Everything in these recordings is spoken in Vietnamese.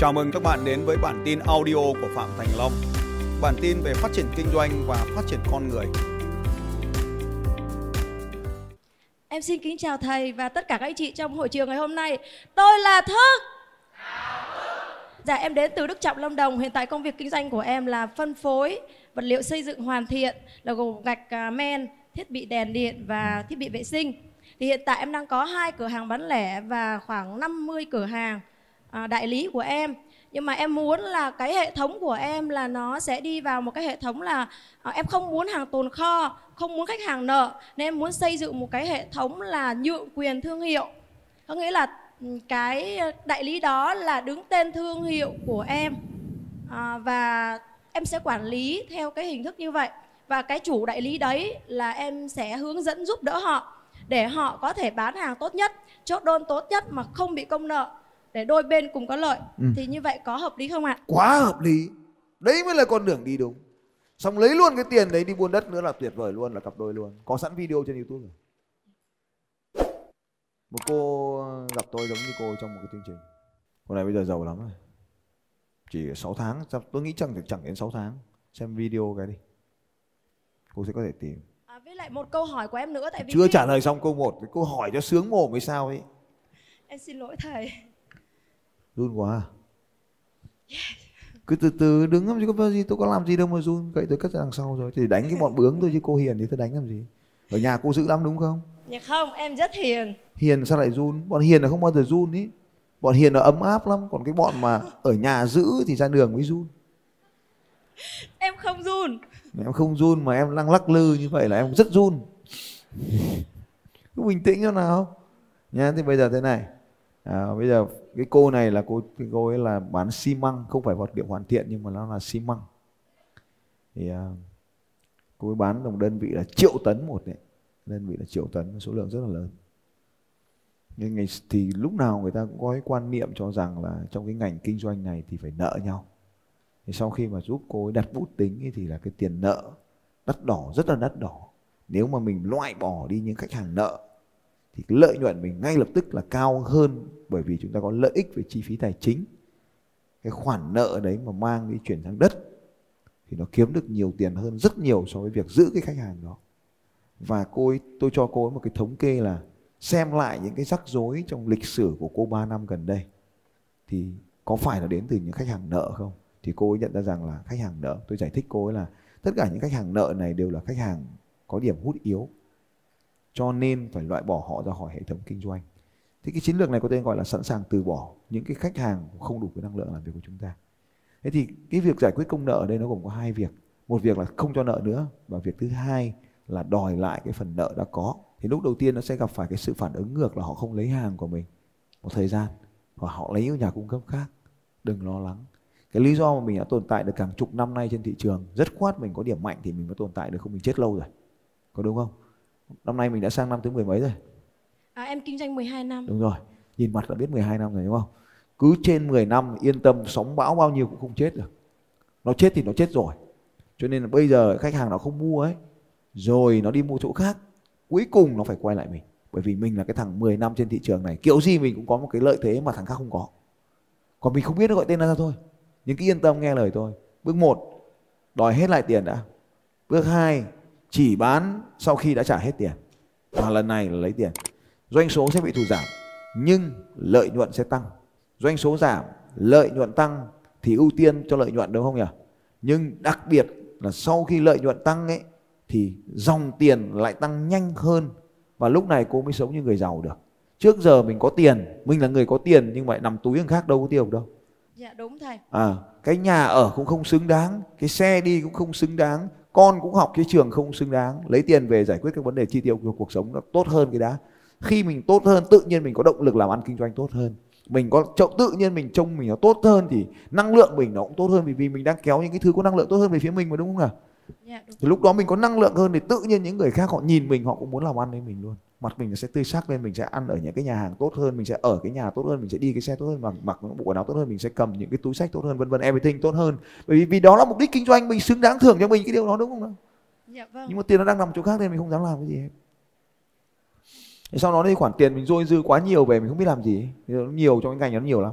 Chào mừng các bạn đến với bản tin audio của Phạm Thành Long. Bản tin về phát triển kinh doanh và phát triển con người. Em xin kính chào thầy và tất cả các anh chị trong hội trường ngày hôm nay. Tôi là Thức. Dạ em đến từ Đức Trọng Lâm Đồng. Hiện tại công việc kinh doanh của em là phân phối vật liệu xây dựng hoàn thiện là gồm gạch à, men, thiết bị đèn điện và thiết bị vệ sinh. Thì hiện tại em đang có hai cửa hàng bán lẻ và khoảng 50 cửa hàng à, đại lý của em. Nhưng mà em muốn là cái hệ thống của em là nó sẽ đi vào một cái hệ thống là à, em không muốn hàng tồn kho không muốn khách hàng nợ nên em muốn xây dựng một cái hệ thống là nhượng quyền thương hiệu. Có nghĩa là ừ, cái đại lý đó là đứng tên thương hiệu của em. À, và em sẽ quản lý theo cái hình thức như vậy. Và cái chủ đại lý đấy là em sẽ hướng dẫn giúp đỡ họ để họ có thể bán hàng tốt nhất chốt đơn tốt nhất mà không bị công nợ để đôi bên cùng có lợi ừ. thì như vậy có hợp lý không ạ? Quá hợp lý. Đấy mới là con đường đi đúng. Xong lấy luôn cái tiền đấy đi buôn đất nữa là tuyệt vời luôn là cặp đôi luôn. Có sẵn video trên YouTube rồi. Một cô gặp tôi giống như cô trong một cái chương trình. Cô này bây giờ giàu lắm rồi. Chỉ 6 tháng, tôi nghĩ chẳng chẳng đến 6 tháng. Xem video cái đi. Cô sẽ có thể tìm. À, với lại một câu hỏi của em nữa tại vì chưa trả lời xong câu 1, cái câu hỏi cho sướng mồm hay sao ấy. Em xin lỗi thầy run quá cứ từ từ đứng làm gì có gì tôi có làm gì đâu mà run. Cậy tôi cất ra đằng sau rồi. Thì đánh cái bọn bướng thôi chứ cô hiền thì tôi đánh làm gì? Ở nhà cô giữ lắm đúng không? Dạ không em rất hiền. Hiền sao lại run? Bọn hiền là không bao giờ run ý. Bọn hiền là ấm áp lắm. Còn cái bọn mà ở nhà giữ thì ra đường mới run. Em không run. Em không run mà em lăng lắc lư như vậy là em rất run. Cứ bình tĩnh cho nào. Nha thì bây giờ thế này à, bây giờ cái cô này là cô cái cô ấy là bán xi măng không phải vật liệu hoàn thiện nhưng mà nó là xi măng. Thì à, cô ấy bán đồng đơn vị là triệu tấn một đấy. Đơn vị là triệu tấn số lượng rất là lớn. Nhưng ngày thì lúc nào người ta cũng có cái quan niệm cho rằng là trong cái ngành kinh doanh này thì phải nợ nhau. Thì sau khi mà giúp cô ấy đặt bút tính thì là cái tiền nợ đắt đỏ rất là đắt đỏ. Nếu mà mình loại bỏ đi những khách hàng nợ thì lợi nhuận mình ngay lập tức là cao hơn bởi vì chúng ta có lợi ích về chi phí tài chính. Cái khoản nợ đấy mà mang đi chuyển sang đất thì nó kiếm được nhiều tiền hơn rất nhiều so với việc giữ cái khách hàng đó. Và cô ấy, tôi cho cô ấy một cái thống kê là xem lại những cái rắc rối trong lịch sử của cô 3 năm gần đây thì có phải là đến từ những khách hàng nợ không? Thì cô ấy nhận ra rằng là khách hàng nợ tôi giải thích cô ấy là tất cả những khách hàng nợ này đều là khách hàng có điểm hút yếu cho nên phải loại bỏ họ ra khỏi hệ thống kinh doanh. Thì cái chiến lược này có tên gọi là sẵn sàng từ bỏ những cái khách hàng không đủ cái năng lượng làm việc của chúng ta. Thế thì cái việc giải quyết công nợ ở đây nó gồm có hai việc. Một việc là không cho nợ nữa và việc thứ hai là đòi lại cái phần nợ đã có. Thì lúc đầu tiên nó sẽ gặp phải cái sự phản ứng ngược là họ không lấy hàng của mình một thời gian và họ lấy ở nhà cung cấp khác. Đừng lo lắng. Cái lý do mà mình đã tồn tại được càng chục năm nay trên thị trường, rất khoát mình có điểm mạnh thì mình mới tồn tại được, không mình chết lâu rồi. Có đúng không? Năm nay mình đã sang năm thứ mười mấy rồi? À, em kinh doanh 12 năm. Đúng rồi. Nhìn mặt là biết 12 năm rồi đúng không? Cứ trên 10 năm yên tâm sóng bão bao nhiêu cũng không chết được. Nó chết thì nó chết rồi. Cho nên là bây giờ khách hàng nó không mua ấy. Rồi nó đi mua chỗ khác. Cuối cùng nó phải quay lại mình. Bởi vì mình là cái thằng 10 năm trên thị trường này. Kiểu gì mình cũng có một cái lợi thế mà thằng khác không có. Còn mình không biết nó gọi tên ra thôi. Nhưng cứ yên tâm nghe lời tôi. Bước 1 đòi hết lại tiền đã. Bước 2 chỉ bán sau khi đã trả hết tiền và lần này là lấy tiền. Doanh số sẽ bị thù giảm nhưng lợi nhuận sẽ tăng. Doanh số giảm lợi nhuận tăng thì ưu tiên cho lợi nhuận đúng không nhỉ? Nhưng đặc biệt là sau khi lợi nhuận tăng ấy thì dòng tiền lại tăng nhanh hơn và lúc này cô mới sống như người giàu được. Trước giờ mình có tiền mình là người có tiền nhưng mà nằm túi người khác đâu có tiêu đâu. Dạ đúng thầy. À cái nhà ở cũng không xứng đáng cái xe đi cũng không xứng đáng con cũng học cái trường không xứng đáng. Lấy tiền về giải quyết các vấn đề chi tiêu của cuộc sống nó tốt hơn cái đã. Khi mình tốt hơn tự nhiên mình có động lực làm ăn kinh doanh tốt hơn. Mình có tự nhiên mình trông mình nó tốt hơn thì năng lượng mình nó cũng tốt hơn vì vì mình đang kéo những cái thứ có năng lượng tốt hơn về phía mình mà đúng không nào? Yeah, dạ, thì lúc đó mình có năng lượng hơn thì tự nhiên những người khác họ nhìn mình họ cũng muốn làm ăn với mình luôn mặt mình sẽ tươi sắc lên mình sẽ ăn ở những cái nhà hàng tốt hơn mình sẽ ở cái nhà tốt hơn mình sẽ đi cái xe tốt hơn mặc mặc những bộ quần áo tốt hơn mình sẽ cầm những cái túi sách tốt hơn vân vân everything tốt hơn. Bởi vì vì đó là mục đích kinh doanh mình xứng đáng thưởng cho mình cái điều đó đúng không nào dạ, vâng. nhưng mà tiền nó đang nằm chỗ khác nên mình không dám làm cái gì hết. Thì sau đó thì khoản tiền mình dôi dư quá nhiều về mình không biết làm gì. Nó nhiều trong cái ngành nó nhiều lắm.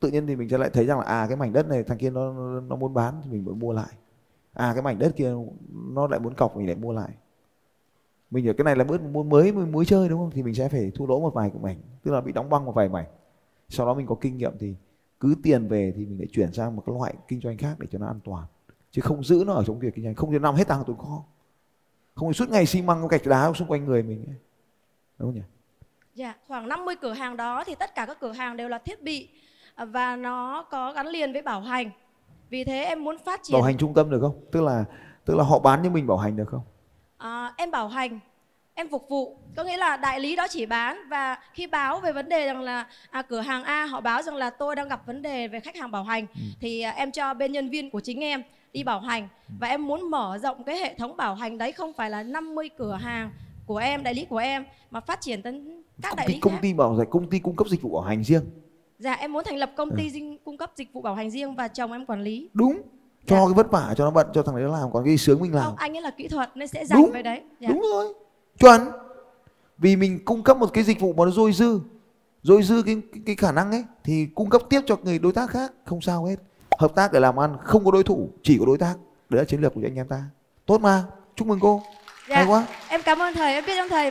Tự nhiên thì mình sẽ lại thấy rằng là à cái mảnh đất này thằng kia nó nó muốn bán thì mình mới mua lại. À cái mảnh đất kia nó lại muốn cọc mình lại mua lại mình ở cái này là bước muốn mới mới chơi đúng không? Thì mình sẽ phải thua lỗ một vài của mảnh tức là bị đóng băng một vài mảnh. Sau đó mình có kinh nghiệm thì cứ tiền về thì mình lại chuyển sang một cái loại kinh doanh khác để cho nó an toàn. Chứ không giữ nó ở trong việc kinh doanh không thể nằm hết tăng tồn kho. Không suốt ngày xi măng gạch đá xung quanh người mình đúng không nhỉ? Dạ, khoảng 50 cửa hàng đó thì tất cả các cửa hàng đều là thiết bị à, và nó có gắn liền với bảo hành. Vì thế em muốn phát triển bảo hành trung tâm được không? Tức là tức là họ bán cho mình bảo hành được không em bảo hành em phục vụ có nghĩa là đại lý đó chỉ bán và khi báo về vấn đề rằng là à, cửa hàng A họ báo rằng là tôi đang gặp vấn đề về khách hàng bảo hành ừ. thì à, em cho bên nhân viên của chính em đi bảo hành ừ. và em muốn mở rộng cái hệ thống bảo hành đấy không phải là 50 cửa hàng của em đại lý của em mà phát triển đến các đại lý công ty bảo hành công ty cung cấp dịch vụ bảo hành riêng dạ em muốn thành lập công ty ừ. cung cấp dịch vụ bảo hành riêng và chồng em quản lý đúng cho dạ. cái vất vả cho nó bận cho thằng đấy làm còn cái sướng mình làm. không, anh ấy là kỹ thuật nên sẽ dành đúng, về đấy. Dạ. đúng rồi. Chuẩn. Vì mình cung cấp một cái dịch vụ mà nó dôi dư dôi dư cái, cái cái khả năng ấy thì cung cấp tiếp cho người đối tác khác không sao hết. Hợp tác để làm ăn không có đối thủ chỉ có đối tác. Đấy là chiến lược của anh em ta. Tốt mà. Chúc mừng cô. Dạ. hay quá. Em cảm ơn thầy em biết ơn thầy